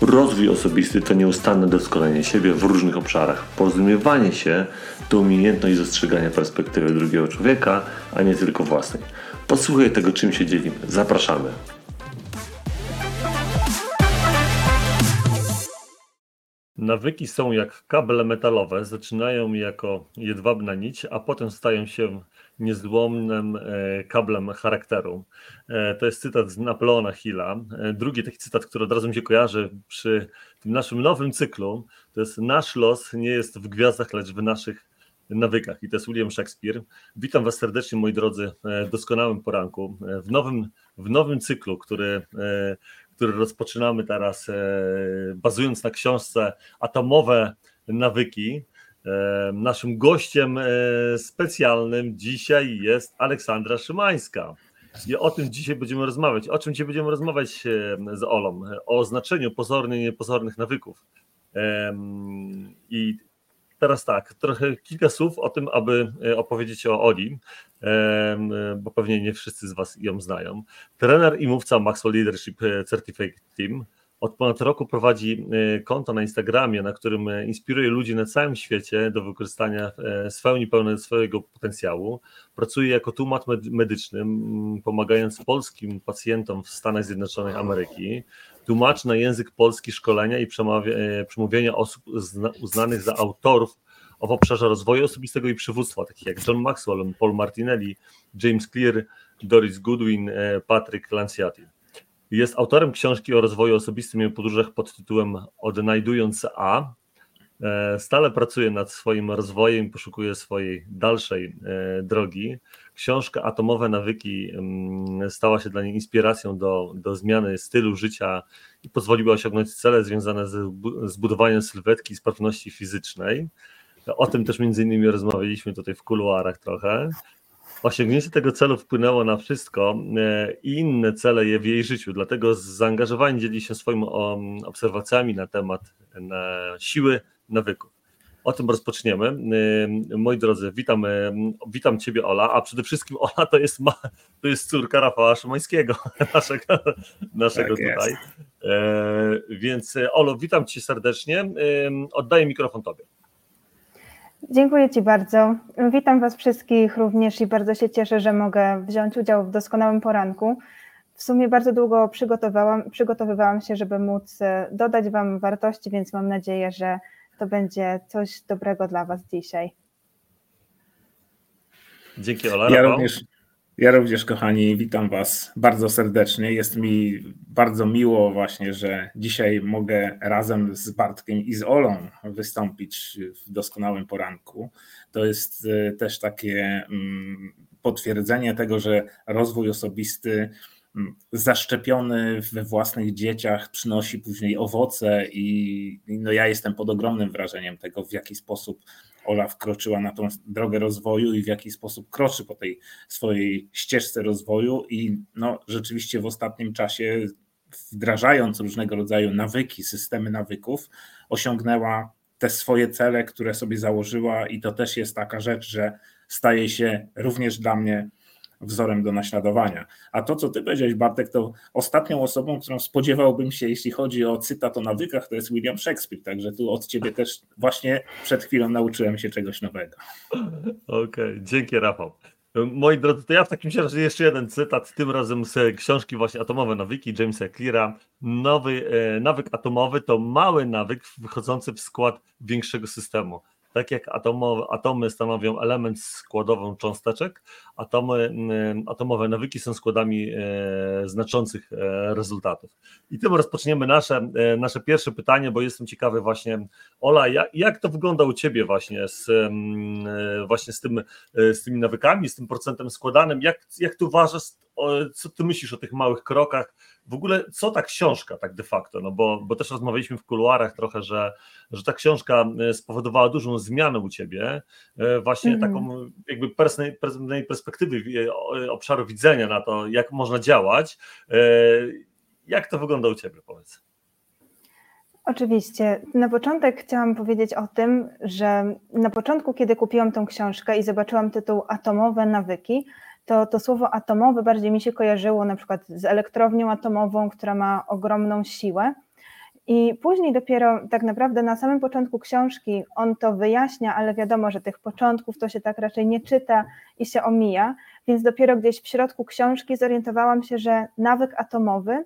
Rozwój osobisty to nieustanne doskonalenie siebie w różnych obszarach. Porozumiewanie się to umiejętność dostrzegania perspektywy drugiego człowieka, a nie tylko własnej. Posłuchaj tego, czym się dzielimy. Zapraszamy. Nawyki są jak kable metalowe, zaczynają jako jedwabna nić, a potem stają się niezłomnym e, kablem charakteru. E, to jest cytat z Napoleona Hilla. E, drugi taki cytat, który od razu mi się kojarzy przy tym naszym nowym cyklu, to jest nasz los nie jest w gwiazdach, lecz w naszych nawykach. I to jest William Shakespeare. Witam Was serdecznie, moi drodzy, w doskonałym poranku. W nowym, w nowym cyklu, który, który rozpoczynamy teraz, bazując na książce Atomowe Nawyki. Naszym gościem specjalnym dzisiaj jest Aleksandra Szymańska. I o tym dzisiaj będziemy rozmawiać. O czym dzisiaj będziemy rozmawiać z Olą? O znaczeniu pozornych i niepozornych nawyków. I teraz tak, trochę kilka słów o tym, aby e, opowiedzieć o Oli, bo pewnie nie wszyscy z Was ją znają. Trener i mówca Maxwell Leadership Certificate Team od ponad roku prowadzi e, konto na Instagramie, na którym e, inspiruje ludzi na całym świecie do wykorzystania e, spełni pełne swojego potencjału. Pracuje jako tłumacz medyczny, pomagając polskim pacjentom w Stanach Zjednoczonych Ameryki. Tłumaczy na język polski szkolenia i przemówienia osób uznanych za autorów w obszarze rozwoju osobistego i przywództwa, takich jak John Maxwell, Paul Martinelli, James Clear, Doris Goodwin, Patrick Lanciati. Jest autorem książki o rozwoju osobistym i podróżach pod tytułem Odnajdując A. E, stale pracuje nad swoim rozwojem i poszukuje swojej dalszej e, drogi. Książka Atomowe Nawyki mm, stała się dla niej inspiracją do, do zmiany stylu życia i pozwoliła osiągnąć cele związane z, z budowaniem sylwetki i sprawności fizycznej. O tym też między innymi rozmawialiśmy tutaj w kuluarach trochę. Osiągnięcie tego celu wpłynęło na wszystko e, i inne cele je w jej życiu, dlatego zaangażowanie dzieli się swoimi obserwacjami na temat na siły nawyków. O tym rozpoczniemy. E, moi drodzy, witam, e, witam Ciebie Ola, a przede wszystkim Ola to jest, ma, to jest córka Rafała Szymańskiego, naszego, naszego tak tutaj. Więc Olo, witam Cię serdecznie. Oddaję mikrofon Tobie. Dziękuję Ci bardzo. Witam Was wszystkich również i bardzo się cieszę, że mogę wziąć udział w doskonałym poranku. W sumie bardzo długo przygotowałam, przygotowywałam się, żeby móc e, dodać Wam wartości, więc mam nadzieję, że to będzie coś dobrego dla Was dzisiaj. Dzięki Ola. Ja również, ja również, kochani, witam Was bardzo serdecznie. Jest mi bardzo miło właśnie, że dzisiaj mogę razem z Bartkiem i z Olą wystąpić w doskonałym poranku. To jest e, też takie mm, potwierdzenie tego, że rozwój osobisty mm, zaszczepiony we własnych dzieciach przynosi później owoce i no ja jestem pod ogromnym wrażeniem tego, w jaki sposób Ola wkroczyła na tą drogę rozwoju i w jaki sposób kroczy po tej swojej ścieżce rozwoju i no, rzeczywiście w ostatnim czasie wdrażając różnego rodzaju nawyki, systemy nawyków, osiągnęła te swoje cele, które sobie założyła i to też jest taka rzecz, że staje się również dla mnie wzorem do naśladowania. A to, co ty powiedziałeś, Bartek, to ostatnią osobą, którą spodziewałbym się, jeśli chodzi o cytat o nawykach, to jest William Shakespeare. Także tu od ciebie też właśnie przed chwilą nauczyłem się czegoś nowego. Okej, okay, dzięki Rafał. Moi drodzy, to ja w takim razie jeszcze jeden cytat, tym razem z książki właśnie Atomowe Nawyki Jamesa Cleara. Nowy e, nawyk atomowy to mały nawyk wchodzący w skład większego systemu. Tak jak atomowe, atomy stanowią element składową cząsteczek, atomy, mm, atomowe nawyki są składami e, znaczących e, rezultatów. I tym rozpoczniemy nasze, e, nasze pierwsze pytanie, bo jestem ciekawy właśnie, Ola, jak, jak to wygląda u Ciebie właśnie z, mm, właśnie z, tym, z tymi nawykami, z tym procentem składanym? Jak, jak Ty uważasz, co ty myślisz o tych małych krokach? W ogóle co ta książka tak de facto? No bo, bo też rozmawialiśmy w kuluarach trochę, że, że ta książka e, spowodowała dużą zmianę u ciebie, e, właśnie Mhm. taką jakby personalnej perspektywy, e, obszaru widzenia na to, jak można działać. Jak to wygląda u ciebie, powiedz? Oczywiście. Na początek chciałam powiedzieć o tym, że na początku, kiedy kupiłam tą książkę i zobaczyłam tytuł Atomowe nawyki, to to słowo atomowe bardziej mi się kojarzyło na przykład z elektrownią atomową, która ma ogromną siłę. I później dopiero tak naprawdę na samym początku książki on to wyjaśnia, ale wiadomo, że tych początków to się tak raczej nie czyta i się omija, więc dopiero gdzieś w środku książki zorientowałam się, że nawyk atomowy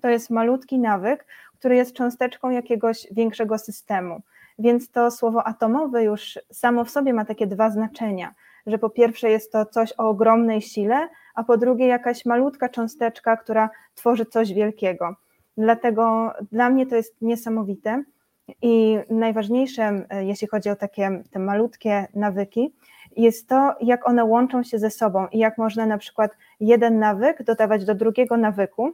to jest malutki nawyk, który jest cząsteczką jakiegoś większego systemu. Więc to słowo atomowe już samo w sobie ma takie dwa znaczenia, że po pierwsze jest to coś o ogromnej sile, a po drugie jakaś malutka cząsteczka, która tworzy coś wielkiego. Dlatego dla mnie to jest niesamowite i najważniejsze, e, jeśli chodzi o takie te malutkie nawyki, jest to, jak one łączą się ze sobą i jak można na przykład jeden nawyk dodawać do drugiego nawyku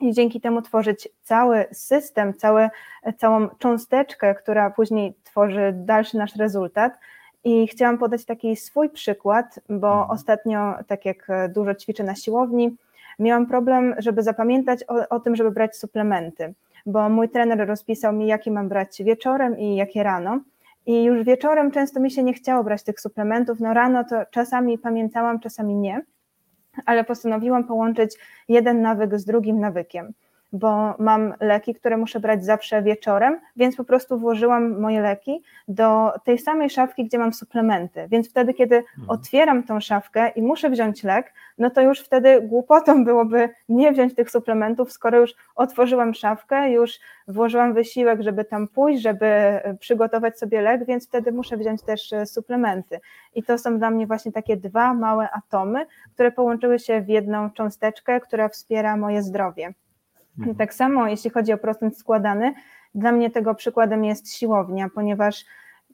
i dzięki temu tworzyć cały system, cały, całą cząsteczkę, która później tworzy dalszy nasz rezultat. I chciałam podać taki swój przykład, bo Mhm. ostatnio, tak jak dużo ćwiczę na siłowni, miałam problem, żeby zapamiętać o, o tym, żeby brać suplementy, bo mój trener rozpisał mi, jakie mam brać wieczorem i jakie rano. I już wieczorem często mi się nie chciało brać tych suplementów. No rano to czasami pamiętałam, czasami nie ale postanowiłam połączyć jeden nawyk z drugim nawykiem, bo mam leki, które muszę brać zawsze wieczorem, więc po prostu włożyłam moje leki do tej samej szafki, gdzie mam suplementy. Więc wtedy, kiedy otwieram tą szafkę i muszę wziąć lek, no to już wtedy głupotą byłoby nie wziąć tych suplementów, skoro już otworzyłam szafkę, już włożyłam wysiłek, żeby tam pójść, żeby przygotować sobie lek, więc wtedy muszę wziąć też e, suplementy. I to są dla mnie właśnie takie dwa małe atomy, które połączyły się w jedną cząsteczkę, która wspiera moje zdrowie. Mhm. Tak samo jeśli chodzi o procent składany, dla mnie tego przykładem jest siłownia, ponieważ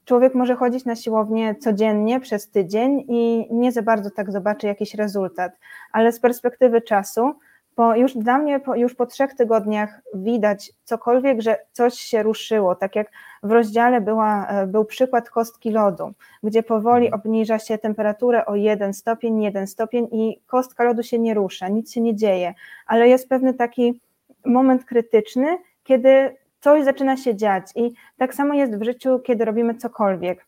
człowiek może chodzić na siłownię codziennie przez tydzień i nie za bardzo tak zobaczy jakiś rezultat, ale z perspektywy czasu, po, już dla mnie po, już po trzech tygodniach widać cokolwiek, że coś się ruszyło, tak jak w rozdziale była, e, był przykład kostki lodu, gdzie powoli obniża się temperaturę o 1 stopień, 1 stopień i kostka lodu się nie rusza, nic się nie dzieje, ale jest pewny taki moment krytyczny, kiedy coś zaczyna się dziać. I tak samo jest w życiu, kiedy robimy cokolwiek.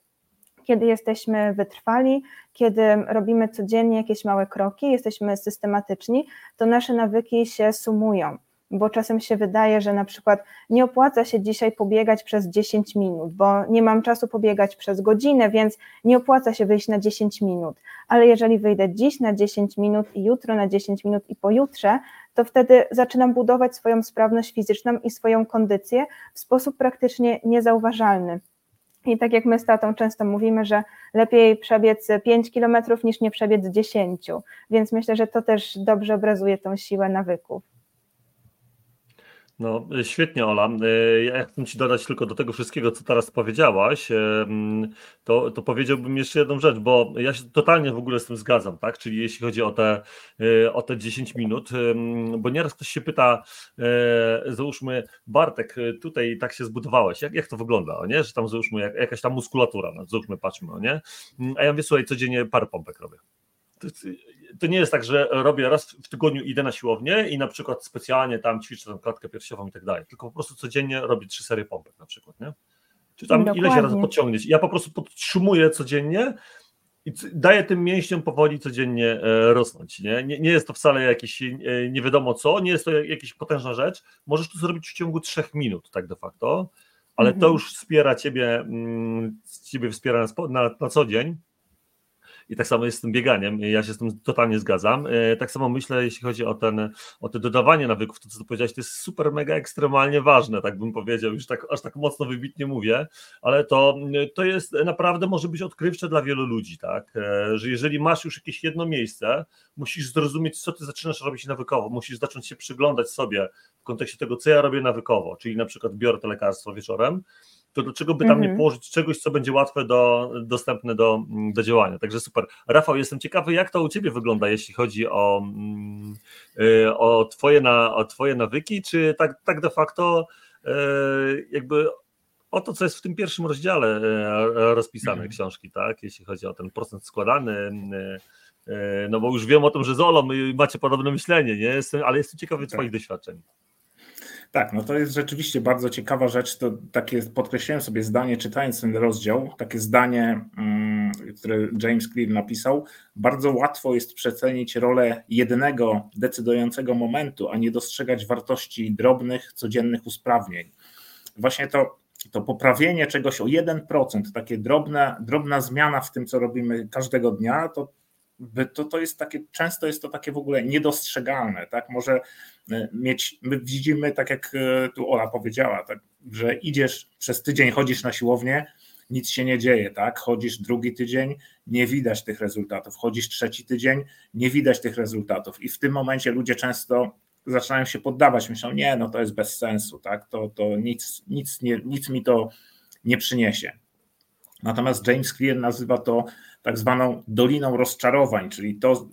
Kiedy jesteśmy wytrwali, kiedy robimy codziennie jakieś małe kroki, jesteśmy systematyczni, to nasze nawyki się sumują. Bo czasem się wydaje, że na przykład nie opłaca się dzisiaj pobiegać przez 10 minut, bo nie mam czasu pobiegać przez godzinę, więc nie opłaca się wyjść na 10 minut. Ale jeżeli wyjdę dziś na 10 minut i jutro na 10 minut i pojutrze, to wtedy zaczynam budować swoją sprawność fizyczną i swoją kondycję w sposób praktycznie niezauważalny. I tak jak my z tatą często mówimy, że lepiej przebiec 5 kilometrów niż nie przebiec 10, więc myślę, że to też dobrze obrazuje tą siłę nawyków. No, świetnie, Ola. Ja chcę Ci dodać tylko do tego wszystkiego, co teraz powiedziałaś, to, to powiedziałbym jeszcze jedną rzecz, bo ja się totalnie w ogóle z tym zgadzam, tak? Czyli jeśli chodzi o te, o te 10 minut, bo nieraz ktoś się pyta, załóżmy, Bartek, tutaj tak się zbudowałeś, jak, jak to wygląda, nie? Że tam załóżmy jak, jakaś tam muskulatura, no, załóżmy, patrzmy, no, nie? A ja mówię, słuchaj, codziennie parę pompek robię to nie jest tak, że robię raz w tygodniu, idę na siłownię i na przykład specjalnie tam ćwiczę tam klatkę piersiową i tak dalej, tylko po prostu codziennie robię trzy serie pompek na przykład, nie? Czy tam Dokładnie. ileś razy podciągnieć. Ja po prostu podtrzymuję codziennie i daję tym mięśniom powoli codziennie e, rosnąć, nie? nie? Nie jest to wcale jakieś e, nie wiadomo co, nie jest to jakaś potężna rzecz, możesz to zrobić w ciągu trzech minut, tak de facto, ale to Mhm. już wspiera ciebie, mm, ciebie wspiera na, na co dzień, i tak samo jest z tym bieganiem. Ja się z tym totalnie zgadzam. E, Tak samo myślę, jeśli chodzi o, ten, o te dodawanie nawyków, to co ty powiedziałeś, to jest super, mega ekstremalnie ważne, tak bym powiedział, już tak, aż tak mocno wybitnie mówię, ale to, to jest naprawdę może być odkrywcze dla wielu ludzi, tak, E, że jeżeli masz już jakieś jedno miejsce, musisz zrozumieć, co ty zaczynasz robić nawykowo, musisz zacząć się przyglądać sobie w kontekście tego, co ja robię nawykowo, czyli na przykład biorę to lekarstwo wieczorem, to dlaczego by tam nie Mhm. położyć czegoś, co będzie łatwe do, dostępne do, do działania. Także super. Rafał, jestem ciekawy, jak to u Ciebie wygląda, jeśli chodzi o, mm, y, o, twoje, na, o twoje nawyki, czy tak, tak de facto y, jakby o to, co jest w tym pierwszym rozdziale e, rozpisane Mhm. książki, tak? Jeśli chodzi o ten procent składany. No bo już wiem o tym, że z Olą y, macie podobne myślenie, nie? Jestem, ale jestem ciekawy Tak. Twoich doświadczeń. Tak, no to jest rzeczywiście bardzo ciekawa rzecz. To takie podkreśliłem sobie zdanie, czytając ten rozdział, takie zdanie, mm, które James Clear napisał. Bardzo łatwo jest przecenić rolę jednego decydującego momentu, a nie dostrzegać wartości drobnych, codziennych usprawnień. Właśnie to, to poprawienie czegoś o 1%, takie drobna, drobna zmiana w tym, co robimy każdego dnia, to to, to jest takie, często jest to takie w ogóle niedostrzegalne, tak? Może e, mieć, my widzimy, tak jak e, tu Ola powiedziała, tak, że idziesz przez tydzień, chodzisz na siłownię, nic się nie dzieje, tak? Chodzisz drugi tydzień, nie widać tych rezultatów, chodzisz trzeci tydzień, nie widać tych rezultatów i w tym momencie ludzie często zaczynają się poddawać, myślą, nie, no to jest bez sensu, tak? To, to nic, nic, nie, nic mi to nie przyniesie. Natomiast James Clear nazywa to tak zwaną doliną rozczarowań, czyli to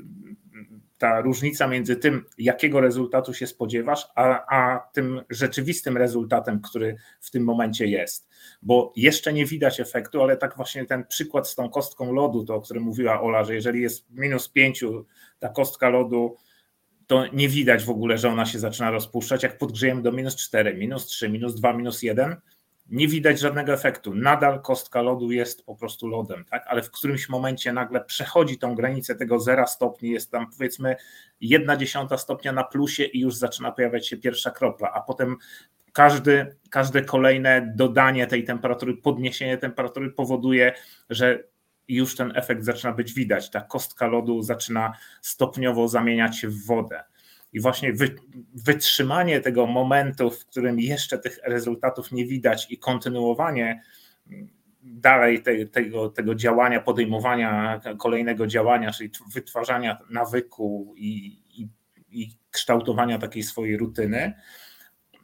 ta różnica między tym, jakiego rezultatu się spodziewasz, a, a tym rzeczywistym rezultatem, który w tym momencie jest. Bo jeszcze nie widać efektu, ale tak właśnie ten przykład z tą kostką lodu, to o którym mówiła Ola, że jeżeli jest minus pięciu ta kostka lodu, to nie widać w ogóle, że ona się zaczyna rozpuszczać. Jak podgrzejemy do minus 4, minus 3, minus 2, minus 1, nie widać żadnego efektu. Nadal kostka lodu jest po prostu lodem, tak? ale w którymś momencie nagle przechodzi tą granicę tego zera stopni, jest tam powiedzmy jedna dziesiąta stopnia na plusie i już zaczyna pojawiać się pierwsza kropla, a potem każdy, każde kolejne dodanie tej temperatury, podniesienie temperatury powoduje, że już ten efekt zaczyna być widać. Ta kostka lodu zaczyna stopniowo zamieniać się w wodę. I właśnie wy, wytrzymanie tego momentu, w którym jeszcze tych rezultatów nie widać, i kontynuowanie dalej te, tego, tego działania, podejmowania kolejnego działania, czyli wytwarzania nawyku i, i, i kształtowania takiej swojej rutyny,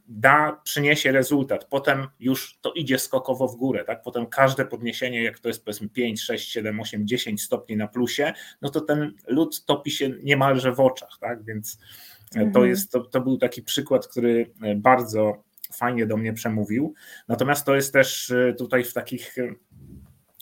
da, przyniesie rezultat. Potem już to idzie skokowo w górę, tak? Potem każde podniesienie, jak to jest powiedzmy 5, 6, 7, 8, 10 stopni na plusie, no to ten lód topi się niemalże w oczach, tak? Więc to, Mhm. jest, to, to był taki przykład, który bardzo fajnie do mnie przemówił. Natomiast to jest też e, tutaj w takich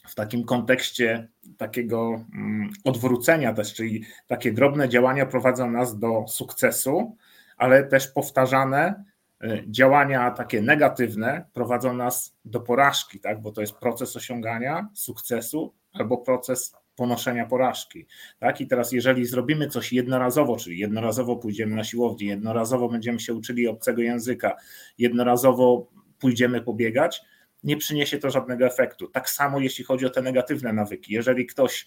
w takim kontekście takiego mm, odwrócenia też, czyli takie drobne działania prowadzą nas do sukcesu, ale też powtarzane e, działania takie negatywne prowadzą nas do porażki, tak? bo to jest proces osiągania sukcesu albo proces ponoszenia porażki. Tak? I teraz, jeżeli zrobimy coś jednorazowo, czyli jednorazowo pójdziemy na siłownię, jednorazowo będziemy się uczyli obcego języka, jednorazowo pójdziemy pobiegać, nie przyniesie to żadnego efektu. Tak samo jeśli chodzi o te negatywne nawyki. Jeżeli ktoś,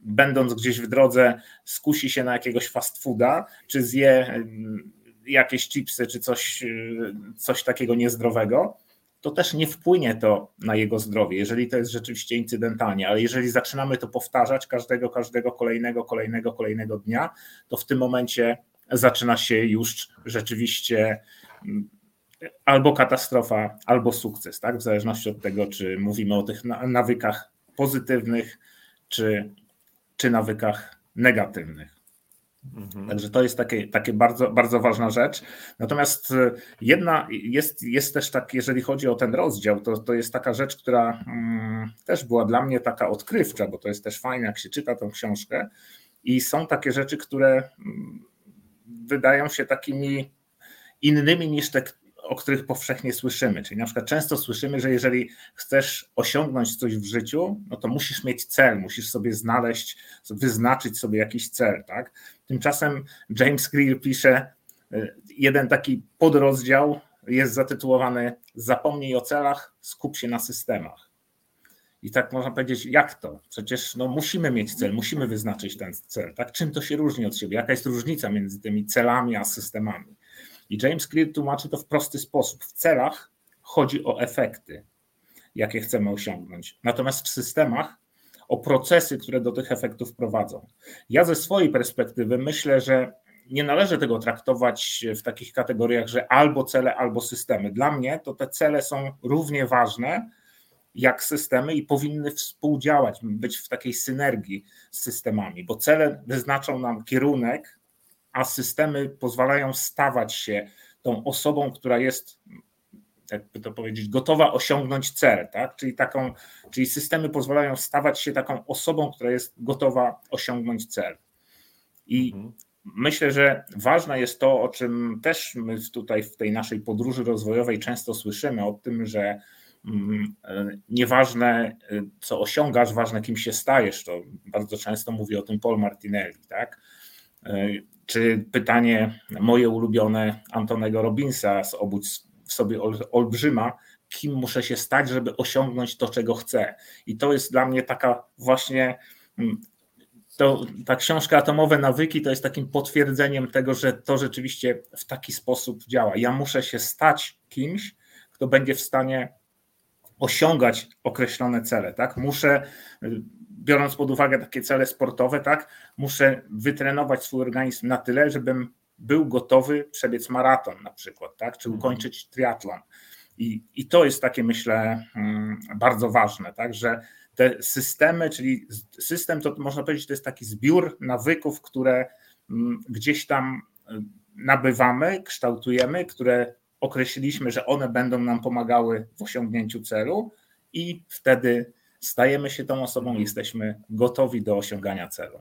będąc gdzieś w drodze, skusi się na jakiegoś fast fooda, czy zje jakieś chipsy, czy coś, coś takiego niezdrowego, to też nie wpłynie to na jego zdrowie, jeżeli to jest rzeczywiście incydentalnie, ale jeżeli zaczynamy to powtarzać każdego, każdego kolejnego, kolejnego, kolejnego dnia, to w tym momencie zaczyna się już rzeczywiście albo katastrofa, albo sukces, tak? W zależności od tego, czy mówimy o tych nawykach pozytywnych, czy, czy nawykach negatywnych. Mhm. Także to jest takie, takie bardzo, bardzo ważna rzecz. Natomiast jedna jest, jest też tak, jeżeli chodzi o ten rozdział, to, to jest taka rzecz, która mm, też była dla mnie taka odkrywcza, bo to jest też fajne, jak się czyta tą książkę. I są takie rzeczy, które mm, wydają się takimi innymi niż te, o których powszechnie słyszymy. Czyli na przykład często słyszymy, że jeżeli chcesz osiągnąć coś w życiu, no to musisz mieć cel, musisz sobie znaleźć, wyznaczyć sobie jakiś cel. Tak? Tymczasem James Clear pisze, jeden taki podrozdział jest zatytułowany Zapomnij o celach, skup się na systemach. I tak można powiedzieć, jak to? Przecież no, musimy mieć cel, musimy wyznaczyć ten cel. Tak? Czym to się różni od siebie? Jaka jest różnica między tymi celami a systemami? I James Clear tłumaczy to w prosty sposób. W celach chodzi o efekty, jakie chcemy osiągnąć. Natomiast w systemach o procesy, które do tych efektów prowadzą. Ja ze swojej perspektywy myślę, że nie należy tego traktować w takich kategoriach, że albo cele, albo systemy. Dla mnie to te cele są równie ważne jak systemy i powinny współdziałać, być w takiej synergii z systemami, bo cele wyznaczą nam kierunek, a systemy pozwalają stawać się tą osobą, która jest, jakby to powiedzieć, gotowa osiągnąć cel, tak? Czyli taką, czyli systemy pozwalają stawać się taką osobą, która jest gotowa osiągnąć cel. I mhm. myślę, że ważne jest to, o czym też my tutaj w tej naszej podróży rozwojowej często słyszymy, o tym, że mm, nieważne co osiągasz, ważne kim się stajesz. To bardzo często mówi o tym Paul Martinelli, tak? Czy pytanie moje ulubione Antonego Robinsa z Obudź w sobie olbrzyma, kim muszę się stać, żeby osiągnąć to, czego chcę. I to jest dla mnie taka właśnie mm, to, ta książka Atomowe Nawyki to jest takim potwierdzeniem tego, że to rzeczywiście w taki sposób działa. Ja muszę się stać kimś, kto będzie w stanie osiągać określone cele. Tak? Muszę biorąc pod uwagę takie cele sportowe, tak, muszę wytrenować swój organizm na tyle, żebym był gotowy przebiec maraton na przykład, tak, czy mhm. ukończyć triatlon. I, I to jest takie, myślę, mm, bardzo ważne, tak, że te systemy, czyli system to można powiedzieć, to jest taki zbiór nawyków, które mm, gdzieś tam y, nabywamy, kształtujemy, które określiliśmy, że one będą nam pomagały w osiągnięciu celu i wtedy stajemy się tą osobą, jesteśmy gotowi do osiągania celu.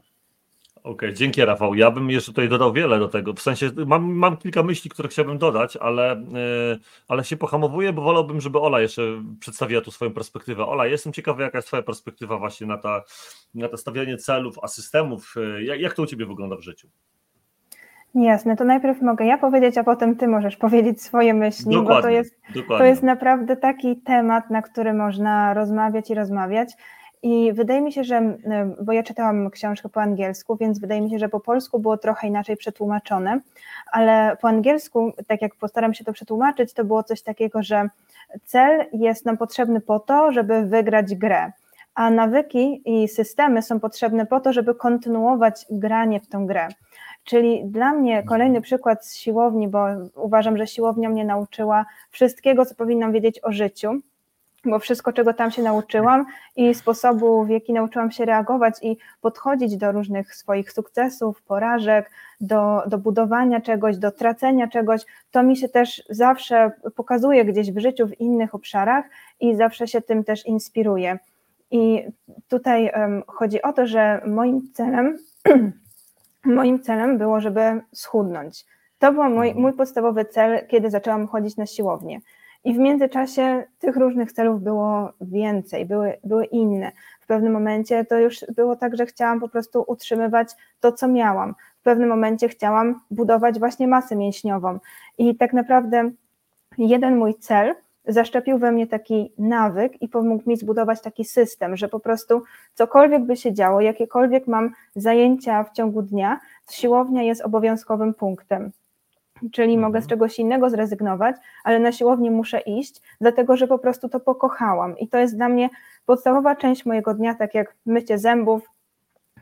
Okej, okay, dzięki Rafał. Ja bym jeszcze tutaj dodał wiele do tego. W sensie mam, mam kilka myśli, które chciałbym dodać, ale, yy, ale się pohamowuję, bo wolałbym, żeby Ola jeszcze przedstawiła tu swoją perspektywę. Ola, jestem ciekawy, jaka jest Twoja perspektywa właśnie na, ta, na to stawianie celów, a systemów. Yy, jak, jak to u Ciebie wygląda w życiu? Jasne, to najpierw mogę ja powiedzieć, a potem ty możesz powiedzieć swoje myśli, dokładnie, bo to jest, dokładnie. to jest naprawdę taki temat, na który można rozmawiać i rozmawiać. I wydaje mi się, że, bo ja czytałam książkę po angielsku, więc wydaje mi się, że po polsku było trochę inaczej przetłumaczone, ale po angielsku, tak jak postaram się to przetłumaczyć, to było coś takiego, że cel jest nam potrzebny po to, żeby wygrać grę, a nawyki i systemy są potrzebne po to, żeby kontynuować granie w tę grę. Czyli dla mnie kolejny przykład z siłowni, bo uważam, że siłownia mnie nauczyła wszystkiego, co powinnam wiedzieć o życiu, bo wszystko, czego tam się nauczyłam i sposobu, w jaki nauczyłam się reagować i podchodzić do różnych swoich sukcesów, porażek, do, do budowania czegoś, do tracenia czegoś, to mi się też zawsze pokazuje gdzieś w życiu, w innych obszarach i zawsze się tym też inspiruje. I tutaj um, chodzi o to, że moim celem moim celem było, żeby schudnąć. To był mój, mhm. mój podstawowy cel, kiedy zaczęłam chodzić na siłownię. I w międzyczasie tych różnych celów było więcej, były, były inne. W pewnym momencie to już było tak, że chciałam po prostu utrzymywać to, co miałam. W pewnym momencie chciałam budować właśnie masę mięśniową. I tak naprawdę jeden mój cel zaszczepił we mnie taki nawyk i pomógł mi zbudować taki system, że po prostu cokolwiek by się działo, jakiekolwiek mam zajęcia w ciągu dnia, siłownia jest obowiązkowym punktem. Czyli mogę z mhm. czegoś innego zrezygnować, ale na siłownię muszę iść, dlatego że po prostu to pokochałam. I to jest dla mnie podstawowa część mojego dnia, tak jak mycie zębów,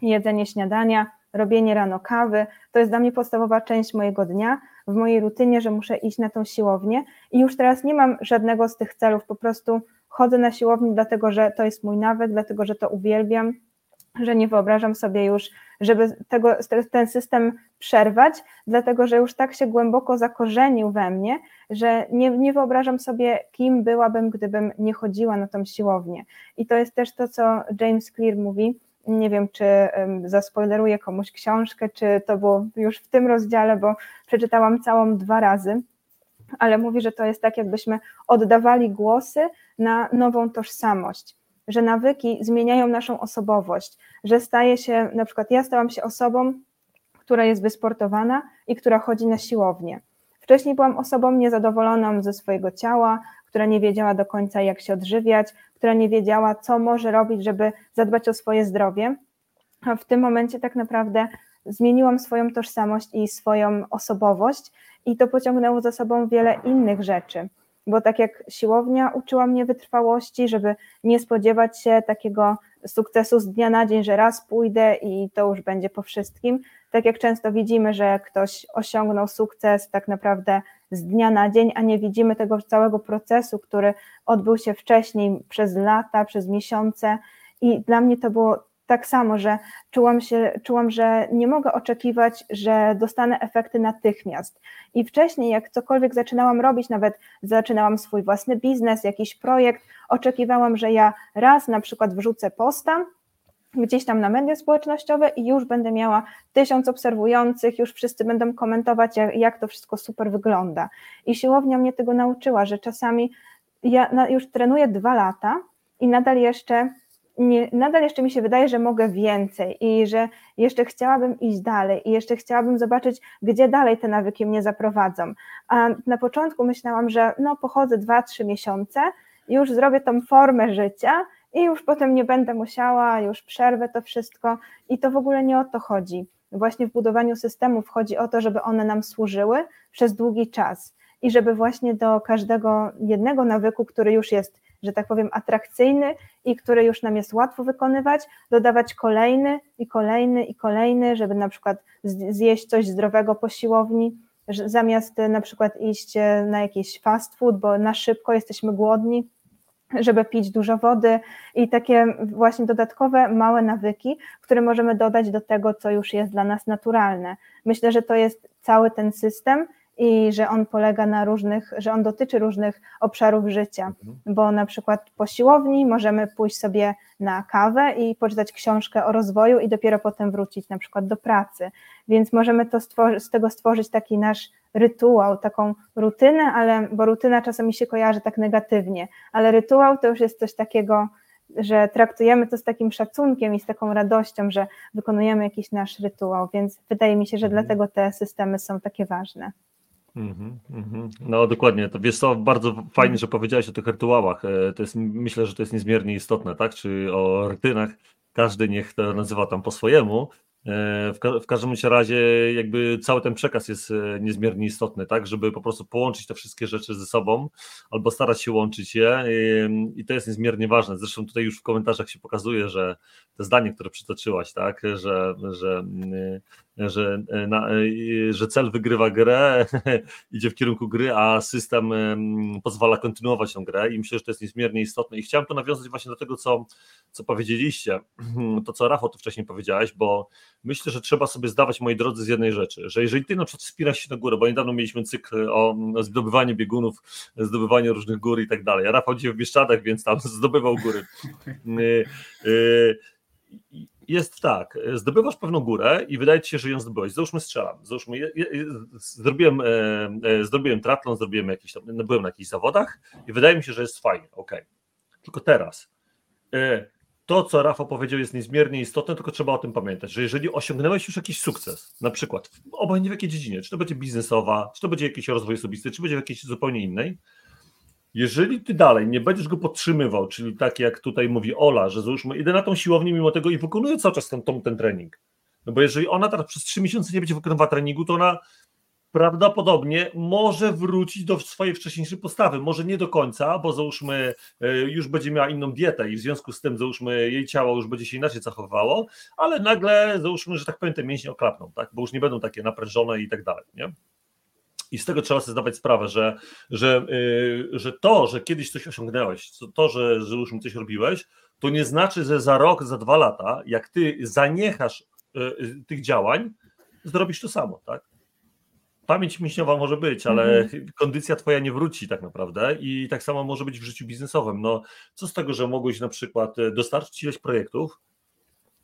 jedzenie śniadania, robienie rano kawy. To jest dla mnie podstawowa część mojego dnia, w mojej rutynie, że muszę iść na tą siłownię i już teraz nie mam żadnego z tych celów, po prostu chodzę na siłownię, dlatego że to jest mój nawyk, dlatego że to uwielbiam, że nie wyobrażam sobie już, żeby tego, ten system przerwać, dlatego że już tak się głęboko zakorzenił we mnie, że nie, nie wyobrażam sobie, kim byłabym, gdybym nie chodziła na tą siłownię. I to jest też to, co James Clear mówi, nie wiem, czy zaspoileruję komuś książkę, czy to było już w tym rozdziale, bo przeczytałam całą dwa razy, ale mówi, że to jest tak, jakbyśmy oddawali głosy na nową tożsamość, że nawyki zmieniają naszą osobowość, że staje się, na przykład ja stałam się osobą, która jest wysportowana i która chodzi na siłownię. Wcześniej byłam osobą niezadowoloną ze swojego ciała, która nie wiedziała do końca, jak się odżywiać, która nie wiedziała, co może robić, żeby zadbać o swoje zdrowie. A w tym momencie tak naprawdę zmieniłam swoją tożsamość i swoją osobowość, i to pociągnęło za sobą wiele innych rzeczy. Bo tak jak siłownia uczyła mnie wytrwałości, żeby nie spodziewać się takiego sukcesu z dnia na dzień, że raz pójdę i to już będzie po wszystkim. Tak jak często widzimy, że ktoś osiągnął sukces tak naprawdę z dnia na dzień, a nie widzimy tego całego procesu, który odbył się wcześniej przez lata, przez miesiące. I dla mnie to było tak samo, że czułam, się, czułam, że nie mogę oczekiwać, że dostanę efekty natychmiast. I wcześniej, jak cokolwiek zaczynałam robić, nawet zaczynałam swój własny biznes, jakiś projekt, oczekiwałam, że ja raz na przykład wrzucę posta, gdzieś tam na media społecznościowe i już będę miała tysiąc obserwujących, już wszyscy będą komentować, jak, jak to wszystko super wygląda. I siłownia mnie tego nauczyła, że czasami ja już trenuję dwa lata i nadal jeszcze nie, nadal jeszcze mi się wydaje, że mogę więcej i że jeszcze chciałabym iść dalej i jeszcze chciałabym zobaczyć, gdzie dalej te nawyki mnie zaprowadzą. A na początku myślałam, że no pochodzę 2-3 miesiące, już zrobię tą formę życia i już potem nie będę musiała, już przerwę to wszystko. I to w ogóle nie o to chodzi. Właśnie w budowaniu systemów chodzi o to, żeby one nam służyły przez długi czas. I żeby właśnie do każdego jednego nawyku, który już jest że tak powiem, atrakcyjny i który już nam jest łatwo wykonywać, dodawać kolejny i kolejny i kolejny, żeby na przykład zjeść coś zdrowego po siłowni, zamiast na przykład iść na jakiś fast food, bo na szybko jesteśmy głodni, żeby pić dużo wody i takie właśnie dodatkowe małe nawyki, które możemy dodać do tego, co już jest dla nas naturalne. Myślę, że to jest cały ten system i że on polega na różnych, że on dotyczy różnych obszarów życia, mhm. bo na przykład po siłowni możemy pójść sobie na kawę i poczytać książkę o rozwoju i dopiero potem wrócić na przykład do pracy, więc możemy to z tego stworzyć taki nasz rytuał, taką rutynę, ale bo rutyna czasami się kojarzy tak negatywnie, ale rytuał to już jest coś takiego, że traktujemy to z takim szacunkiem i z taką radością, że wykonujemy jakiś nasz rytuał, więc wydaje mi się, że mhm. dlatego te systemy są takie ważne. Mm -hmm, No dokładnie, to wiesz co, bardzo fajnie, że powiedziałeś o tych rytuałach, e, to jest, myślę, że to jest niezmiernie istotne, tak, czy o rutynach, każdy niech to nazywa tam po swojemu, w, ka w każdym razie jakby cały ten przekaz jest e, niezmiernie istotny, tak, żeby po prostu połączyć te wszystkie rzeczy ze sobą albo starać się łączyć je. I, to jest niezmiernie ważne. Zresztą tutaj już w komentarzach się pokazuje, że to zdanie, które przytoczyłaś, tak, że, że, e, że, na, że cel wygrywa grę, idzie w kierunku gry, a system pozwala kontynuować tę grę i myślę, że to jest niezmiernie istotne. I chciałem to nawiązać właśnie do tego, co, co powiedzieliście, to co Rafał tu wcześniej powiedziałeś, bo myślę, że trzeba sobie zdawać, moi drodzy, z jednej rzeczy, że jeżeli ty na przykład wspierasz się na górę, bo niedawno mieliśmy cykl o zdobywaniu biegunów, zdobywaniu różnych gór i tak dalej, a Rafał dzisiaj w Bieszczadach, więc tam zdobywał góry. Y, y, jest tak, zdobywasz pewną górę i wydaje ci się, że ją zdobyłeś. Załóżmy strzelam. Załóżmy, zrobiłem, e, e, zrobiłem tratlon, zrobiłem jakiś tam, byłem na jakichś zawodach i wydaje mi się, że jest fajnie, ok. Tylko teraz e, to, co Rafał powiedział, jest niezmiernie istotne, tylko trzeba o tym pamiętać, że jeżeli osiągnąłeś już jakiś sukces, na przykład, obojętnie w jakiej dziedzinie, czy to będzie biznesowa, czy to będzie jakiś rozwój osobisty, czy będzie w jakiejś zupełnie innej, jeżeli ty dalej nie będziesz go podtrzymywał, czyli tak jak tutaj mówi Ola, że załóżmy, idę na tą siłownię mimo tego i wykonuję cały czas ten, ten, ten trening, no bo jeżeli ona teraz przez trzy miesiące nie będzie wykonywała treningu, to ona prawdopodobnie może wrócić do swojej wcześniejszej postawy. Może nie do końca, bo załóżmy, e, już będzie miała inną dietę i w związku z tym, załóżmy, jej ciało już będzie się inaczej zachowywało, ale nagle, załóżmy, że tak powiem, te mięśnie oklapną, tak? bo już nie będą takie naprężone i tak dalej. Nie? I z tego trzeba sobie zdawać sprawę, że, że, yy, że to, że kiedyś coś osiągnęłeś, to, że, że już coś robiłeś, to nie znaczy, że za rok, za dwa lata, jak ty zaniechasz yy, tych działań, zrobisz to samo, tak? Pamięć mięśniowa może być, ale mhm. kondycja twoja nie wróci tak naprawdę i tak samo może być w życiu biznesowym. No, co z tego, że mogłeś na przykład e, dostarczyć ileś projektów,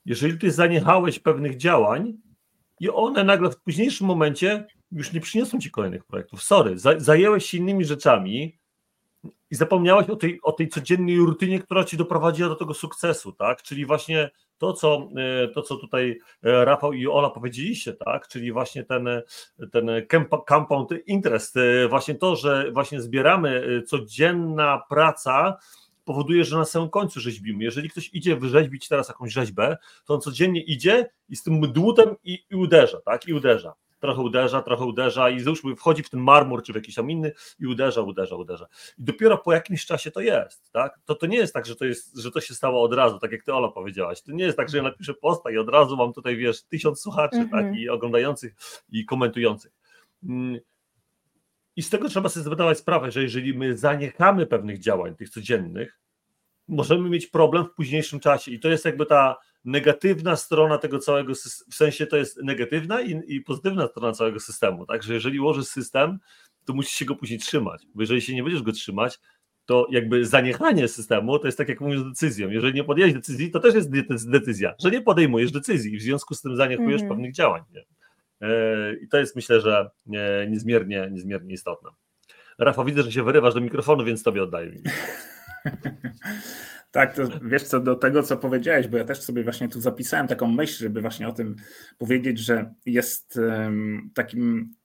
jeżeli ty zaniechałeś pewnych działań i one nagle w późniejszym momencie już nie przyniosą ci kolejnych projektów. Sorry, zajęłeś się innymi rzeczami, i zapomniałeś o tej, o tej codziennej rutynie, która ci doprowadziła do tego sukcesu, tak? Czyli właśnie to, co, e, to, co tutaj e, Rafał i Ola powiedzieliście, tak? Czyli właśnie ten, ten compound interest, e, właśnie to, że właśnie zbieramy codzienna praca, powoduje, że na samym końcu rzeźbimy. Jeżeli ktoś idzie wyrzeźbić teraz jakąś rzeźbę, to on codziennie idzie i z tym dłutem i, i uderza, tak? I uderza. Trochę uderza, trochę uderza i załóżmy wchodzi w ten marmur czy w jakiś tam inny i uderza, uderza, uderza. I dopiero po jakimś czasie to jest, tak? To, to nie jest tak, że to, jest, że to się stało od razu, tak jak ty Ola powiedziałaś. To nie jest tak, że ja napiszę posta i od razu mam tutaj, wiesz, tysiąc słuchaczy, Mhm. tak? I oglądających i komentujących. Mm. I z tego trzeba sobie zdawać sprawę, że jeżeli my zaniechamy pewnych działań, tych codziennych, możemy mieć problem w późniejszym czasie. I to jest jakby ta negatywna strona tego całego systemu, w sensie to jest negatywna i, i pozytywna strona całego systemu. Także jeżeli ułożysz system, to musisz się go później trzymać, bo jeżeli się nie będziesz go trzymać, to jakby zaniechanie systemu to jest tak jak mówisz decyzją. Jeżeli nie podjęłeś decyzji, to też jest de- decyzja, że nie podejmujesz decyzji i w związku z tym zaniechujesz Mhm. pewnych działań. Nie? E, I to jest myślę, że e, niezmiernie, niezmiernie istotne. Rafał, widzę, że się wyrywasz do mikrofonu, więc tobie oddaję. Tak, to wiesz co, do tego, co powiedziałeś, bo ja też sobie właśnie tu zapisałem taką myśl, żeby właśnie o tym powiedzieć, że jest takim,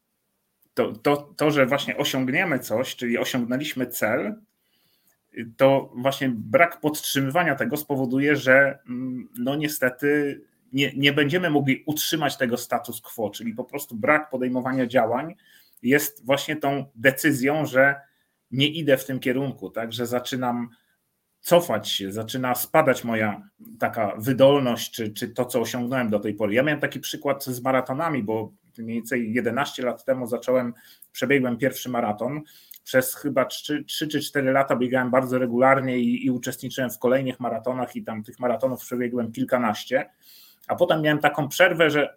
to, to, to, że właśnie osiągniemy coś, czyli osiągnęliśmy cel, to właśnie brak podtrzymywania tego spowoduje, że mm, no niestety nie, nie będziemy mogli utrzymać tego status quo, czyli po prostu brak podejmowania działań jest właśnie tą decyzją, że nie idę w tym kierunku, tak, że zaczynam cofać się, zaczyna spadać moja taka wydolność, czy, czy to, co osiągnąłem do tej pory. Ja miałem taki przykład z maratonami, bo mniej więcej 11 lat temu zacząłem, przebiegłem pierwszy maraton. Przez chyba 3, 3 czy 4 lata biegałem bardzo regularnie i, i uczestniczyłem w kolejnych maratonach i tam tych maratonów przebiegłem kilkanaście. A potem miałem taką przerwę, że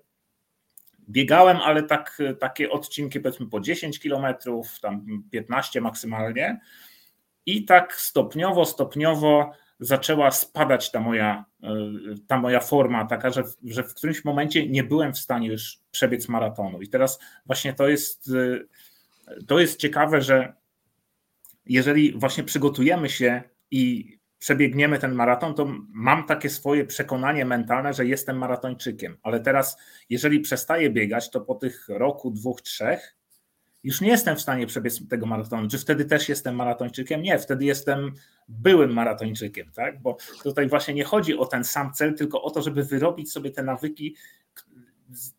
biegałem, ale tak, takie odcinki powiedzmy po 10 kilometrów, tam 15 maksymalnie. I tak stopniowo, stopniowo zaczęła spadać ta moja, ta moja forma, taka, że, że w którymś momencie nie byłem w stanie już przebiec maratonu. I teraz właśnie to jest, to jest ciekawe, że jeżeli właśnie przygotujemy się i przebiegniemy ten maraton, to mam takie swoje przekonanie mentalne, że jestem maratończykiem. Ale teraz, jeżeli przestaję biegać, to po tych roku, dwóch, trzech, już nie jestem w stanie przebiec tego maratonu. Czy wtedy też jestem maratończykiem? Nie, wtedy jestem byłym maratończykiem, tak? Bo tutaj właśnie nie chodzi o ten sam cel, tylko o to, żeby wyrobić sobie te nawyki,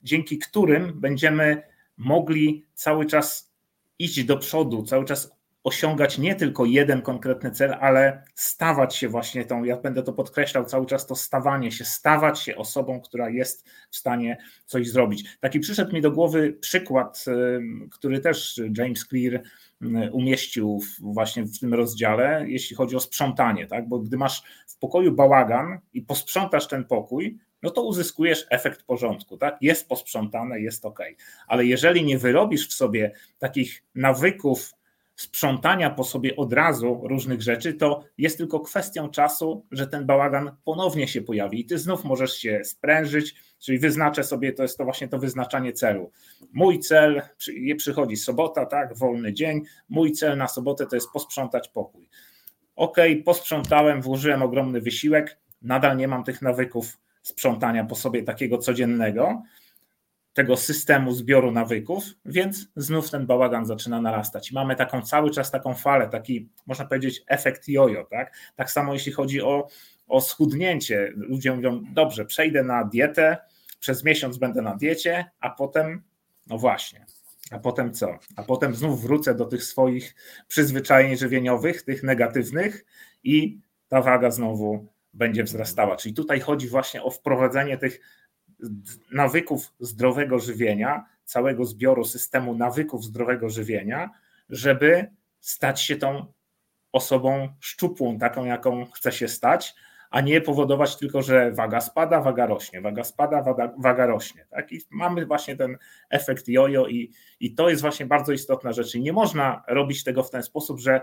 dzięki którym będziemy mogli cały czas iść do przodu, cały czas osiągać nie tylko jeden konkretny cel, ale stawać się właśnie tą, ja będę to podkreślał cały czas, to stawanie się, stawać się osobą, która jest w stanie coś zrobić. Taki przyszedł mi do głowy przykład, który też James Clear umieścił właśnie w tym rozdziale, jeśli chodzi o sprzątanie, tak? bo gdy masz w pokoju bałagan i posprzątasz ten pokój, no to uzyskujesz efekt porządku, tak? Jest posprzątane, jest ok. Ale jeżeli nie wyrobisz w sobie takich nawyków, sprzątania po sobie od razu różnych rzeczy, to jest tylko kwestią czasu, że ten bałagan ponownie się pojawi i ty znów możesz się sprężyć, czyli wyznaczę sobie, to jest to właśnie to wyznaczanie celu. Mój cel, przychodzi sobota, tak, wolny dzień, mój cel na sobotę to jest posprzątać pokój. Ok, posprzątałem, włożyłem ogromny wysiłek, nadal nie mam tych nawyków sprzątania po sobie takiego codziennego, tego systemu zbioru nawyków, więc znów ten bałagan zaczyna narastać. Mamy taką cały czas taką falę, taki można powiedzieć efekt jojo, tak? Tak samo jeśli chodzi o, o schudnięcie. Ludzie mówią, dobrze, przejdę na dietę, przez miesiąc będę na diecie, a potem, no właśnie, a potem co? A potem znów wrócę do tych swoich przyzwyczajeń żywieniowych, tych negatywnych i ta waga znowu będzie wzrastała. Czyli tutaj chodzi właśnie o wprowadzenie tych nawyków zdrowego żywienia, całego zbioru systemu nawyków zdrowego żywienia, żeby stać się tą osobą szczupłą, taką jaką chce się stać, a nie powodować tylko, że waga spada, waga rośnie, waga spada, waga, waga rośnie. Tak? I mamy właśnie ten efekt jojo i, i to jest właśnie bardzo istotna rzecz. I nie można robić tego w ten sposób, że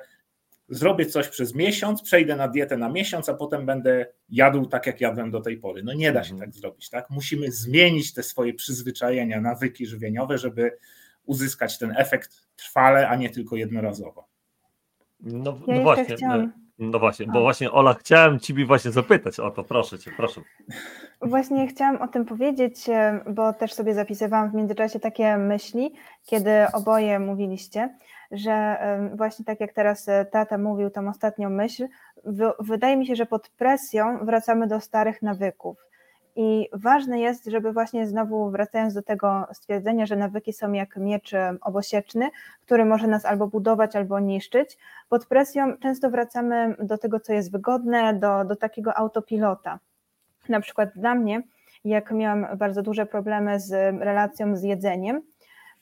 zrobię coś przez miesiąc, przejdę na dietę na miesiąc, a potem będę jadł tak, jak jadłem do tej pory. No nie da się tak zrobić, tak? Musimy zmienić te swoje przyzwyczajenia, nawyki żywieniowe, żeby uzyskać ten efekt trwale, a nie tylko jednorazowo. No, Ja no właśnie. chciałam- No właśnie, bo właśnie Ola, chciałem Ciebie właśnie zapytać o to, proszę Cię, proszę. Właśnie chciałam o tym powiedzieć, e, bo też sobie zapisywałam w międzyczasie takie myśli, kiedy oboje mówiliście, że właśnie tak jak teraz e, tata mówił tą ostatnią myśl, wy- wydaje mi się, że pod presją wracamy do starych nawyków. I ważne jest, żeby właśnie znowu wracając do tego stwierdzenia, że nawyki są jak miecz obosieczny, który może nas albo budować, albo niszczyć. Pod presją często wracamy do tego, co jest wygodne, do, do takiego autopilota. Na przykład dla mnie, jak miałam bardzo duże problemy z relacją z jedzeniem,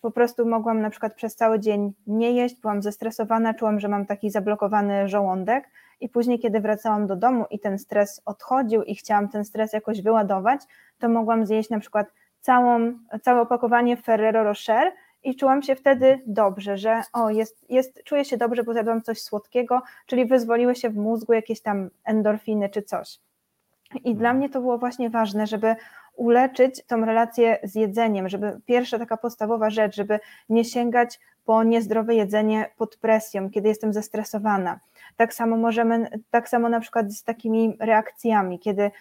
po prostu mogłam na przykład przez cały dzień nie jeść, byłam zestresowana, czułam, że mam taki zablokowany żołądek i później, kiedy wracałam do domu i ten stres odchodził i chciałam ten stres jakoś wyładować, to mogłam zjeść na przykład całą, całe opakowanie Ferrero Rocher i czułam się wtedy dobrze, że o, jest, jest, czuję się dobrze, bo zjadłam coś słodkiego, czyli wyzwoliły się w mózgu jakieś tam endorfiny czy coś. I dla mnie to było właśnie ważne, żeby uleczyć tą relację z jedzeniem, żeby pierwsza taka podstawowa rzecz, żeby nie sięgać po niezdrowe jedzenie pod presją, kiedy jestem zestresowana. Tak samo możemy, tak samo na przykład z takimi reakcjami, kiedy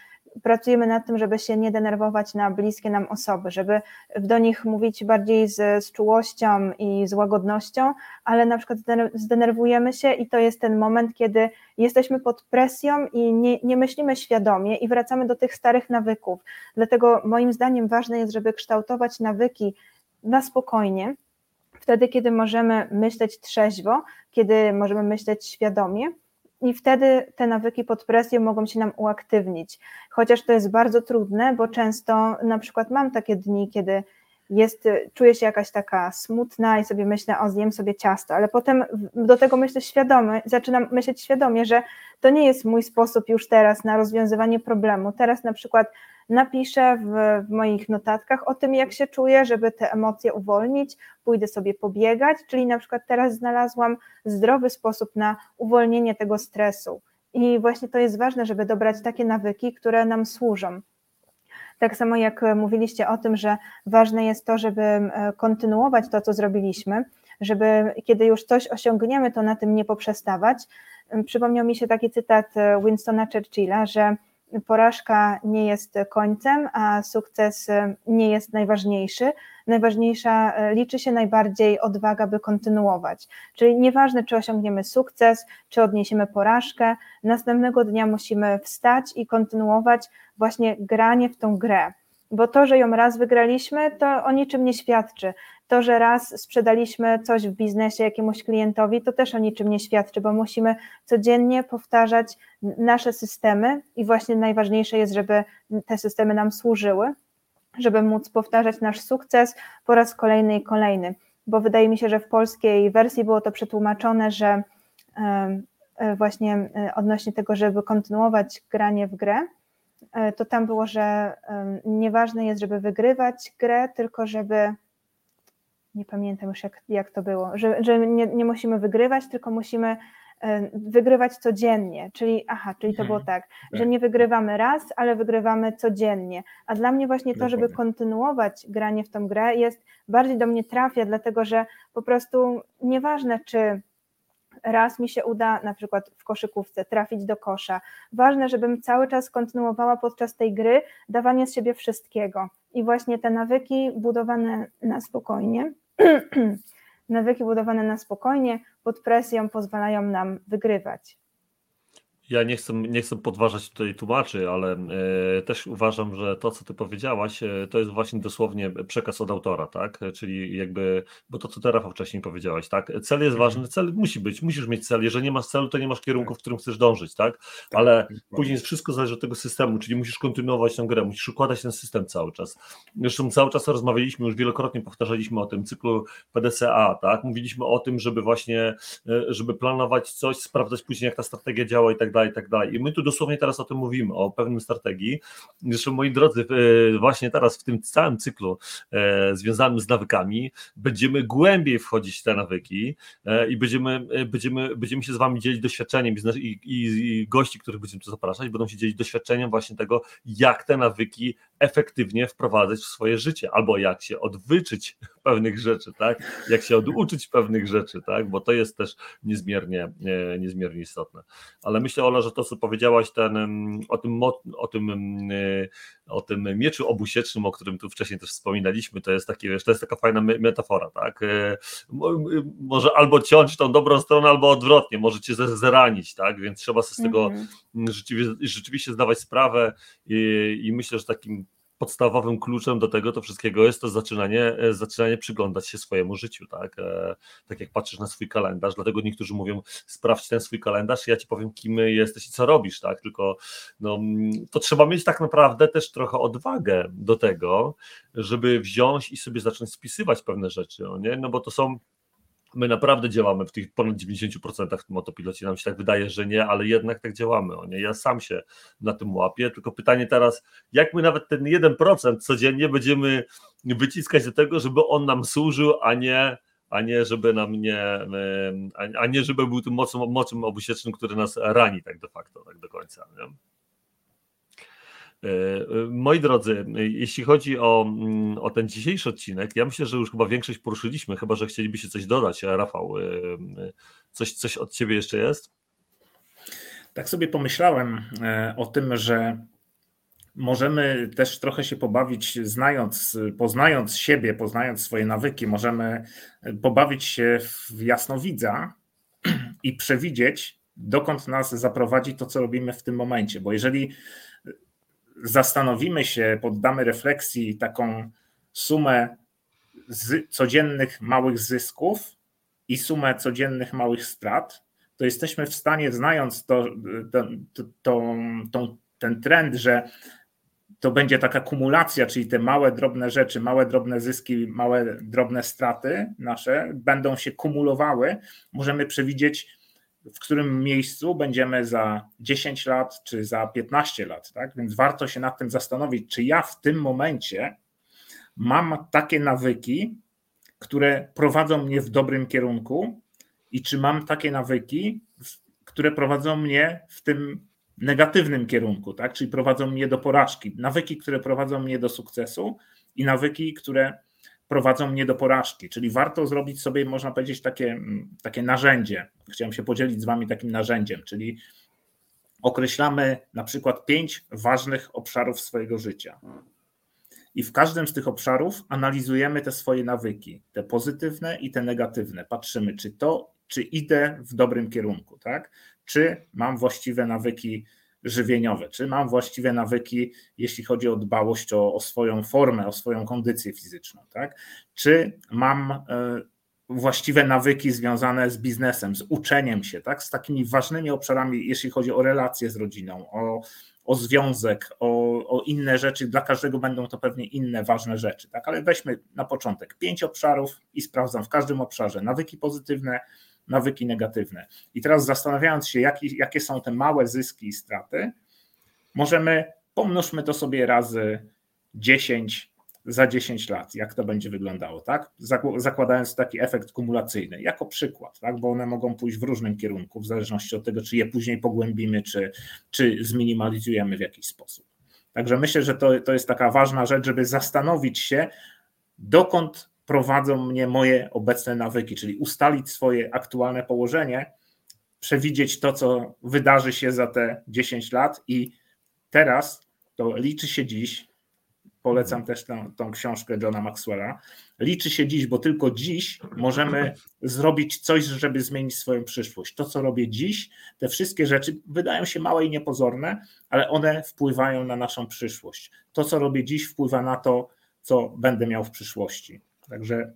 pracujemy nad tym, żeby się nie denerwować na bliskie nam osoby, żeby do nich mówić bardziej z, z czułością i z łagodnością, ale na przykład zdenerwujemy się i to jest ten moment, kiedy jesteśmy pod presją i nie, nie myślimy świadomie i wracamy do tych starych nawyków. Dlatego moim zdaniem ważne jest, żeby kształtować nawyki na spokojnie, wtedy, kiedy możemy myśleć trzeźwo, kiedy możemy myśleć świadomie, i wtedy te nawyki pod presją mogą się nam uaktywnić. Chociaż to jest bardzo trudne, bo często na przykład mam takie dni, kiedy jest, czuję się jakaś taka smutna i sobie myślę, o zjem sobie ciasto, ale potem do tego myślę świadomie, zaczynam myśleć świadomie, że to nie jest mój sposób już teraz na rozwiązywanie problemu. Teraz na przykład napiszę w, w, moich notatkach o tym, jak się czuję, żeby te emocje uwolnić, pójdę sobie pobiegać, czyli na przykład teraz znalazłam zdrowy sposób na uwolnienie tego stresu. I właśnie to jest ważne, żeby dobrać takie nawyki, które nam służą. Tak samo jak mówiliście o tym, że ważne jest to, żeby kontynuować to, co zrobiliśmy, żeby kiedy już coś osiągniemy, to na tym nie poprzestawać. Przypomniał mi się taki cytat Winstona Churchilla, że porażka nie jest końcem, a sukces nie jest najważniejszy. Najważniejsza liczy się najbardziej odwaga, by kontynuować. Czyli nieważne, czy osiągniemy sukces, czy odniesiemy porażkę, następnego dnia musimy wstać i kontynuować właśnie granie w tą grę. Bo to, że ją raz wygraliśmy, to o niczym nie świadczy. To, że raz sprzedaliśmy coś w biznesie jakiemuś klientowi, to też o niczym nie świadczy, bo musimy codziennie powtarzać nasze systemy i właśnie najważniejsze jest, żeby te systemy nam służyły, żeby móc powtarzać nasz sukces po raz kolejny i kolejny. Bo wydaje mi się, że w polskiej wersji było to przetłumaczone, że e, właśnie e, odnośnie tego, żeby kontynuować granie w grę, e, to tam było, że nieważne jest, żeby wygrywać grę, tylko żeby nie pamiętam już jak, jak to było, że, że nie, nie musimy wygrywać, tylko musimy e, wygrywać codziennie, czyli aha, czyli to było mhm. tak, że tak. nie wygrywamy raz, ale wygrywamy codziennie, a dla mnie właśnie to, żeby kontynuować granie w tą grę jest, bardziej do mnie trafia, dlatego że po prostu nieważne czy raz mi się uda na przykład w koszykówce trafić do kosza, ważne, żebym cały czas kontynuowała podczas tej gry dawanie z siebie wszystkiego. I właśnie te nawyki budowane na spokojnie Nawyki budowane na spokojnie, pod presją pozwalają nam wygrywać. Ja nie chcę, nie chcę podważać tutaj tłumaczy, ale e, też uważam, że to, co ty powiedziałaś, e, to jest właśnie dosłownie przekaz od autora, tak? Czyli jakby, bo to, co ty Rafał wcześniej powiedziałaś, tak? Cel jest mhm. ważny, cel musi być, musisz mieć cel. Jeżeli nie masz celu, to nie masz kierunku, w którym chcesz dążyć, tak? tak ale później wszystko zależy od tego systemu, czyli musisz kontynuować tę grę, musisz układać ten system cały czas. Zresztą cały czas rozmawialiśmy, już wielokrotnie powtarzaliśmy o tym cyklu PDCA, tak? Mówiliśmy o tym, żeby właśnie, e, żeby planować coś, sprawdzać później, jak ta strategia działa i tak dalej dalej, i tak dalej. I my tu dosłownie teraz o tym mówimy, o pewnym strategii. Zresztą moi drodzy, e, właśnie teraz w tym całym cyklu e, związanym z nawykami będziemy głębiej wchodzić w te nawyki e, i będziemy, będziemy, będziemy się z wami dzielić doświadczeniem i, i, i gości, których będziemy tu zapraszać, będą się dzielić doświadczeniem właśnie tego, jak te nawyki efektywnie wprowadzać w swoje życie, albo jak się odwyczyć pewnych rzeczy, tak? Jak się oduczyć pewnych rzeczy, tak? Bo to jest też niezmiernie, niezmiernie istotne. Ale myślę, Ola, że to, co powiedziałaś ten, o, tym, o, tym, o tym mieczu obusiecznym, o którym tu wcześniej też wspominaliśmy, to jest, taki, to jest taka fajna metafora, tak? E, może albo ciąć tą dobrą stronę, albo odwrotnie, możecie zranić, tak? Więc trzeba sobie z tego mm -hmm. Rzeczywiście, rzeczywiście zdawać sprawę i, i myślę, że takim podstawowym kluczem do tego to wszystkiego jest to zaczynanie, e, zaczynanie przyglądać się swojemu życiu, tak? E, tak jak patrzysz na swój kalendarz, dlatego niektórzy mówią, sprawdź ten swój kalendarz, ja ci powiem, kim jesteś i co robisz, tak? Tylko no, to trzeba mieć tak naprawdę też trochę odwagę do tego, żeby wziąć i sobie zacząć spisywać pewne rzeczy, no nie? No bo to są my naprawdę działamy w tych ponad 90% w tym motopilocie. Nam się tak wydaje, że nie, ale jednak tak działamy. O nie? Ja sam się na tym łapię. Tylko pytanie teraz, jak my nawet ten 1% codziennie będziemy wyciskać do tego, żeby on nam służył, a nie, a nie żeby nam nie, a nie żeby był tym mocnym, mocnym obusiecznym, który nas rani tak de facto, tak do końca. Nie? E, e, moi drodzy, jeśli chodzi o, mm, o ten dzisiejszy odcinek, ja myślę, że już chyba większość poruszyliśmy, chyba że chcielibyście coś dodać. Rafał, e, coś, coś od ciebie jeszcze jest? Tak sobie pomyślałem o tym, że możemy też trochę się pobawić, znając, poznając siebie, poznając swoje nawyki, możemy pobawić się w jasnowidza i przewidzieć, dokąd nas zaprowadzi to, co robimy w tym momencie. Bo jeżeli zastanowimy się, poddamy refleksji taką sumę codziennych małych zysków i sumę codziennych małych strat, to jesteśmy w stanie, znając to, to, to, to, ten trend, że to będzie taka kumulacja, czyli te małe, drobne rzeczy, małe, drobne zyski, małe, drobne straty nasze będą się kumulowały, możemy przewidzieć w którym miejscu będziemy za 10 lat czy za 15 lat. Tak? Więc warto się nad tym zastanowić, czy ja w tym momencie mam takie nawyki, które prowadzą mnie w dobrym kierunku, i czy mam takie nawyki, które prowadzą mnie w tym negatywnym kierunku, tak? czyli prowadzą mnie do porażki. Nawyki, które prowadzą mnie do sukcesu i nawyki, które prowadzą mnie do porażki. Czyli warto zrobić sobie, można powiedzieć, takie, mm, takie narzędzie. Chciałem się podzielić z Wami takim narzędziem, czyli określamy na przykład pięć ważnych obszarów swojego życia. I w każdym z tych obszarów analizujemy te swoje nawyki, te pozytywne i te negatywne. Patrzymy, czy to, czy idę w dobrym kierunku, tak? Czy mam właściwe nawyki żywieniowe, czy mam właściwe nawyki, jeśli chodzi o dbałość o, o swoją formę, o swoją kondycję fizyczną, tak? Czy mam e, właściwe nawyki związane z biznesem, z uczeniem się, tak? z takimi ważnymi obszarami, jeśli chodzi o relacje z rodziną, o, o związek, o, o inne rzeczy. Dla każdego będą to pewnie inne ważne rzeczy, tak? ale weźmy na początek pięć obszarów i sprawdzam w każdym obszarze nawyki pozytywne, nawyki negatywne. I teraz zastanawiając się, jaki, jakie są te małe zyski i straty, możemy, pomnóżmy to sobie razy 10 za 10 lat, jak to będzie wyglądało, tak? Zakładając taki efekt kumulacyjny, jako przykład, tak? Bo one mogą pójść w różnym kierunku, w zależności od tego, czy je później pogłębimy, czy, czy zminimalizujemy w jakiś sposób. Także myślę, że to, to jest taka ważna rzecz, żeby zastanowić się, dokąd prowadzą mnie moje obecne nawyki, czyli ustalić swoje aktualne położenie, przewidzieć to, co wydarzy się za te 10 lat i teraz to liczy się dziś. Polecam też tą, tą książkę Johna Maxwella. Liczy się dziś, bo tylko dziś możemy zrobić coś, żeby zmienić swoją przyszłość. To, co robię dziś, te wszystkie rzeczy wydają się małe i niepozorne, ale one wpływają na naszą przyszłość. To, co robię dziś, wpływa na to, co będę miał w przyszłości. Także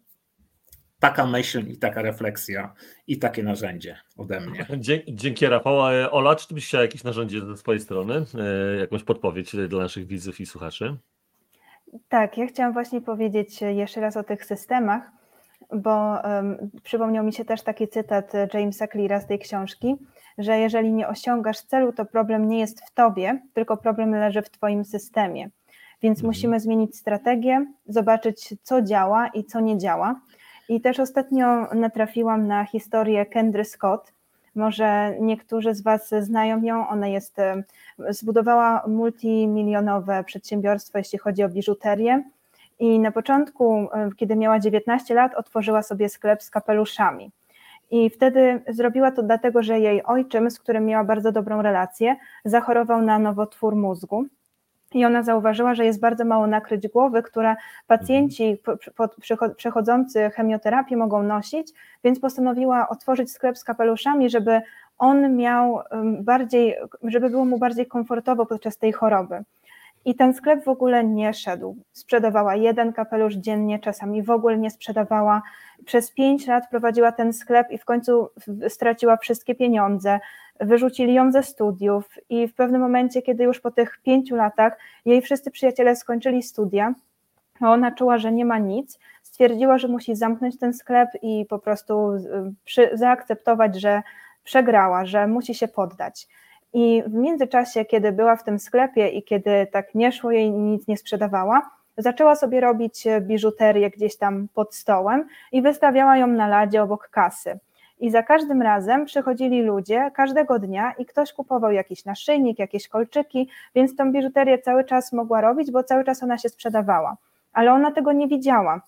taka myśl i taka refleksja i takie narzędzie ode mnie. Dzięki Rafał. Ola, czy ty byś chciała jakieś narzędzie ze swojej strony, e, jakąś podpowiedź dla naszych widzów i słuchaczy? Tak, ja chciałam właśnie powiedzieć jeszcze raz o tych systemach, bo um, przypomniał mi się też taki cytat Jamesa Cleara z tej książki, że jeżeli nie osiągasz celu, to problem nie jest w tobie, tylko problem leży w twoim systemie. Więc mhm. musimy zmienić strategię, zobaczyć, co działa i co nie działa. I też ostatnio natrafiłam na historię Kendry Scott. Może niektórzy z Was znają ją. Ona jest, zbudowała multimilionowe przedsiębiorstwo, jeśli chodzi o biżuterię. I na początku, kiedy miała 19 lat, otworzyła sobie sklep z kapeluszami. I wtedy zrobiła to dlatego, że jej ojczym, z którym miała bardzo dobrą relację, zachorował na nowotwór mózgu. I ona zauważyła, że jest bardzo mało nakryć głowy, które pacjenci przechodzący chemioterapię mogą nosić, więc postanowiła otworzyć sklep z kapeluszami, żeby on miał bardziej, żeby było mu bardziej komfortowo podczas tej choroby. I ten sklep w ogóle nie szedł. Sprzedawała jeden kapelusz dziennie, czasami w ogóle nie sprzedawała. Przez pięć lat prowadziła ten sklep i w końcu straciła wszystkie pieniądze. Wyrzucili ją ze studiów i w pewnym momencie, kiedy już po tych pięciu latach jej wszyscy przyjaciele skończyli studia, ona czuła, że nie ma nic, stwierdziła, że musi zamknąć ten sklep i po prostu przy, zaakceptować, że przegrała, że musi się poddać. I w międzyczasie, kiedy była w tym sklepie i kiedy tak nie szło jej nic nie sprzedawała, zaczęła sobie robić biżuterię gdzieś tam pod stołem i wystawiała ją na ladzie obok kasy. I za każdym razem przychodzili ludzie każdego dnia i ktoś kupował jakiś naszyjnik, jakieś kolczyki, więc tą biżuterię cały czas mogła robić, bo cały czas ona się sprzedawała. Ale ona tego nie widziała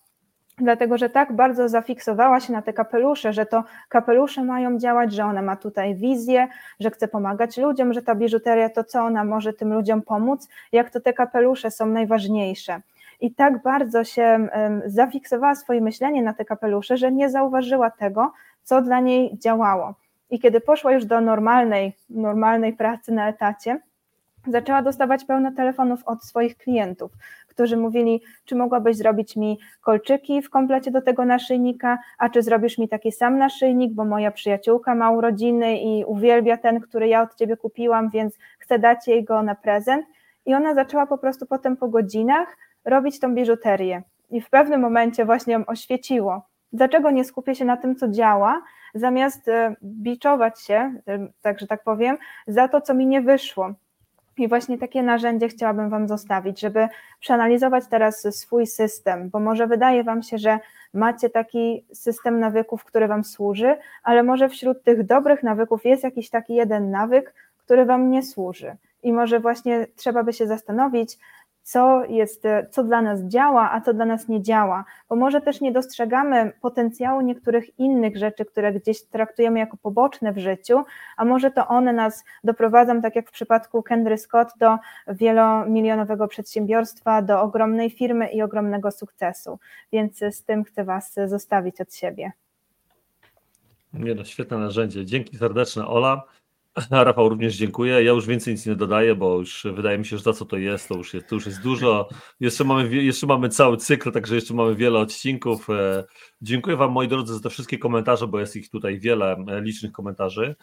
dlatego że tak bardzo zafiksowała się na te kapelusze, że to kapelusze mają działać, że ona ma tutaj wizję, że chce pomagać ludziom, że ta biżuteria to co ona może tym ludziom pomóc, jak to te kapelusze są najważniejsze. I tak bardzo się zafiksowała swoje myślenie na te kapelusze, że nie zauważyła tego, co dla niej działało. I kiedy poszła już do normalnej, normalnej pracy na etacie, zaczęła dostawać pełno telefonów od swoich klientów, którzy mówili, czy mogłabyś zrobić mi kolczyki w komplecie do tego naszyjnika, a czy zrobisz mi taki sam naszyjnik, bo moja przyjaciółka ma urodziny i uwielbia ten, który ja od ciebie kupiłam, więc chcę dać jej go na prezent. I ona zaczęła po prostu potem po godzinach robić tą biżuterię. I w pewnym momencie właśnie ją oświeciło. Dlaczego nie skupię się na tym, co działa, zamiast e, biczować się, e, tak że tak powiem, za to, co mi nie wyszło. I właśnie takie narzędzie chciałabym Wam zostawić, żeby przeanalizować teraz swój system, bo może wydaje Wam się, że macie taki system nawyków, który Wam służy, ale może wśród tych dobrych nawyków jest jakiś taki jeden nawyk, który Wam nie służy. I może właśnie trzeba by się zastanowić, co jest, co dla nas działa, a co dla nas nie działa, bo może też nie dostrzegamy potencjału niektórych innych rzeczy, które gdzieś traktujemy jako poboczne w życiu, a może to one nas doprowadzą, tak jak w przypadku Kendry Scott, do wielomilionowego przedsiębiorstwa, do ogromnej firmy i ogromnego sukcesu. Więc z tym chcę Was zostawić od siebie. Nie no, świetne narzędzie. Dzięki serdeczne, Ola. Rafał również dziękuję. Ja już więcej nic nie dodaję, bo już wydaje mi się, że to co to jest, to już jest, to już jest dużo. Jeszcze mamy, jeszcze mamy cały cykl, także jeszcze mamy wiele odcinków. E, dziękuję Wam, moi drodzy, za te wszystkie komentarze, bo jest ich tutaj wiele e, licznych komentarzy.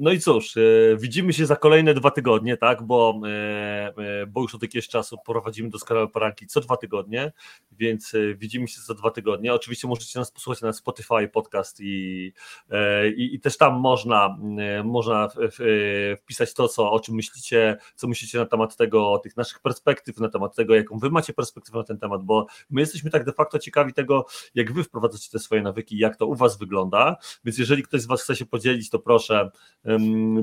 No i cóż, e, widzimy się za kolejne dwa tygodnie, tak, bo, bo już od jakiegoś czasu prowadzimy doskonałe poranki co dwa tygodnie, więc widzimy się za dwa tygodnie. Oczywiście możecie nas posłuchać na Spotify, podcast i, i, i też tam można można wpisać to, co, o czym myślicie, co myślicie na temat tego, tych naszych perspektyw, na temat tego, jaką wy macie perspektywę na ten temat, bo my jesteśmy tak de facto ciekawi tego, jak wy wprowadzacie te swoje nawyki, jak to u was wygląda, więc jeżeli ktoś z was chce się podzielić, to proszę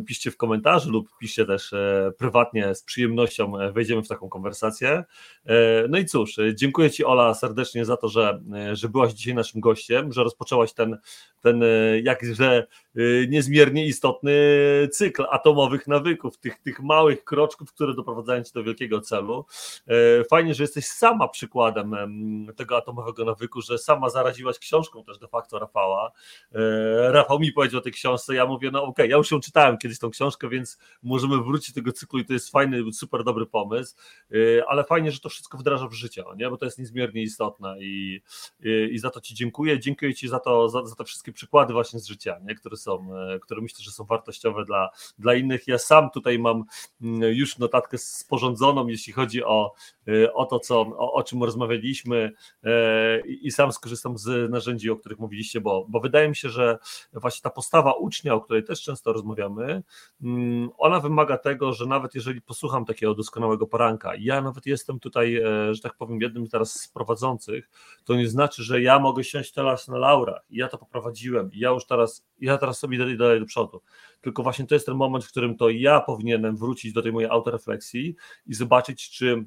piszcie w komentarzu lub piszcie też e, prywatnie, z przyjemnością e, wejdziemy w taką konwersację. E, no i cóż, dziękuję ci Ola serdecznie za to, że, że byłaś dzisiaj naszym gościem, że rozpoczęłaś ten, ten jakże niezmiernie istotny cykl atomowych nawyków, tych, tych małych kroczków, które doprowadzają cię do wielkiego celu. E, fajnie, że jesteś sama przykładem tego atomowego nawyku, że sama zaraziłaś książką też de facto Rafała. E, Rafał mi powiedział o tej książce, ja mówię, no okej, okay, ja już ją czytałem kiedyś tą książkę, więc możemy wrócić do tego cyklu i to jest fajny, super dobry pomysł, ale fajnie, że to wszystko wdraża w życie, nie? bo to jest niezmiernie istotne i, i, i za to Ci dziękuję. Dziękuję Ci za to, za, za te wszystkie przykłady właśnie z życia, nie? które są, które myślę, że są wartościowe dla, dla innych. Ja sam tutaj mam mm, już notatkę sporządzoną, jeśli chodzi o o to, co, o, o czym rozmawialiśmy i, i sam skorzystam z narzędzi, o których mówiliście, bo, bo wydaje mi się, że właśnie ta postawa ucznia, o której też często rozmawiamy, mm, ona wymaga tego, że nawet jeżeli posłucham takiego doskonałego poranka, ja nawet jestem tutaj, że tak powiem, jednym teraz z prowadzących, to nie znaczy, że ja mogę siąść teraz na laurach ja to poprowadziłem ja już teraz, ja teraz sobie dalej, dalej do przodu. Tylko właśnie to jest ten moment, w którym to ja powinienem wrócić do tej mojej autorefleksji i zobaczyć, czy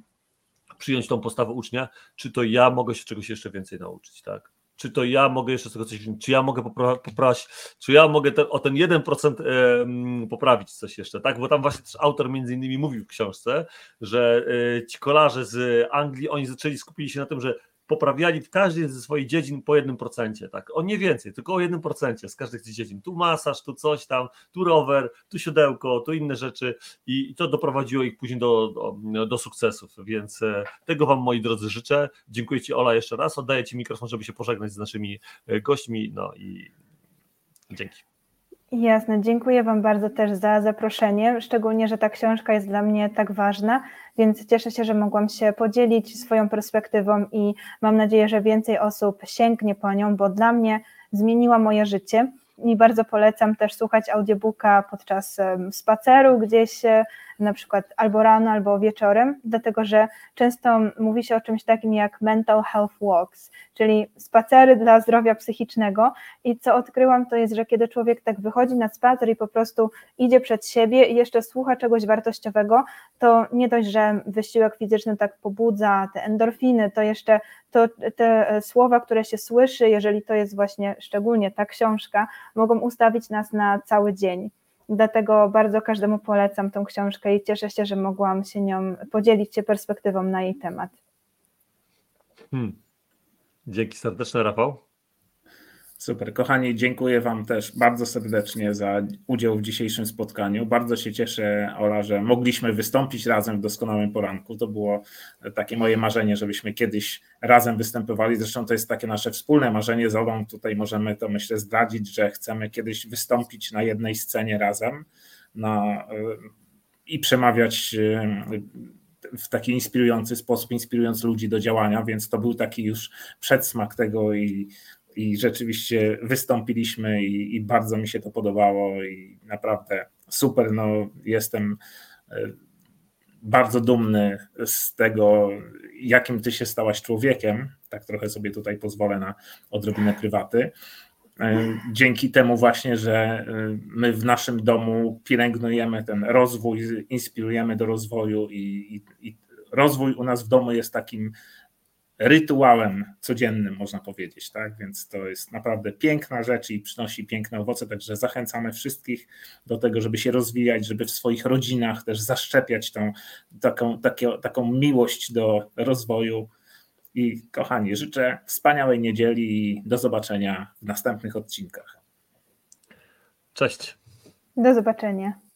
przyjąć tą postawę ucznia, czy to ja mogę się czegoś jeszcze więcej nauczyć, tak? Czy to ja mogę jeszcze z tego coś czy ja mogę poprawić, czy ja mogę o ten 1% e, poprawić coś jeszcze, tak? Bo tam właśnie też autor między innymi mówił w książce, że e, ci kolarze z Anglii, oni zaczęli skupili się na tym, że poprawiali w każdej ze swoich dziedzin po jednym procencie, tak, o nie więcej, tylko o jednym procencie z każdej z tych dziedzin, tu masaż, tu coś tam, tu rower, tu siodełko, tu inne rzeczy i to doprowadziło ich później do, do, do sukcesów, więc e, tego Wam moi drodzy życzę, dziękuję Ci Ola jeszcze raz, oddaję Ci mikrofon, żeby się pożegnać z naszymi e, gośćmi, no i dzięki. Jasne, dziękuję Wam bardzo też za zaproszenie, szczególnie, że ta książka jest dla mnie tak ważna, więc cieszę się, że mogłam się podzielić swoją perspektywą i mam nadzieję, że więcej osób sięgnie po nią, bo dla mnie zmieniła moje życie. I bardzo polecam też słuchać audiobooka podczas spaceru gdzieś na przykład albo rano, albo wieczorem, dlatego że często mówi się o czymś takim jak mental health walks, czyli spacery dla zdrowia psychicznego i co odkryłam to jest, że kiedy człowiek tak wychodzi na spacer i po prostu idzie przed siebie i jeszcze słucha czegoś wartościowego, to nie dość, że wysiłek fizyczny tak pobudza te endorfiny, to jeszcze to te słowa, które się słyszy, jeżeli to jest właśnie szczególnie ta książka, mogą ustawić nas na cały dzień. Dlatego bardzo każdemu polecam tą książkę i cieszę się, że mogłam się nią podzielić się perspektywą na jej temat. Hmm. Dzięki serdeczne, Rafał. Super. Kochani, dziękuję Wam też bardzo serdecznie za udział w dzisiejszym spotkaniu. Bardzo się cieszę, Ola, że mogliśmy wystąpić razem w doskonałym poranku. To było takie moje marzenie, żebyśmy kiedyś razem występowali. Zresztą to jest takie nasze wspólne marzenie z Olą. Tutaj możemy to myślę zdradzić, że chcemy kiedyś wystąpić na jednej scenie razem na, i przemawiać w taki inspirujący sposób, inspirując ludzi do działania, więc to był taki już przedsmak tego i i rzeczywiście wystąpiliśmy i, i, bardzo mi się to podobało i naprawdę super. No, jestem e, bardzo dumny z tego, jakim ty się stałaś człowiekiem. Tak trochę sobie tutaj pozwolę na odrobinę prywaty. E, dzięki temu właśnie, że e, my w naszym domu pielęgnujemy ten rozwój, inspirujemy do rozwoju i, i, i rozwój u nas w domu jest takim rytuałem codziennym, można powiedzieć, tak? Więc to jest naprawdę piękna rzecz i przynosi piękne owoce, także zachęcamy wszystkich do tego, żeby się rozwijać, żeby w swoich rodzinach też zaszczepiać tą taką, takie, taką miłość do rozwoju. I kochani, życzę wspaniałej niedzieli i do zobaczenia w następnych odcinkach. Cześć. Do zobaczenia.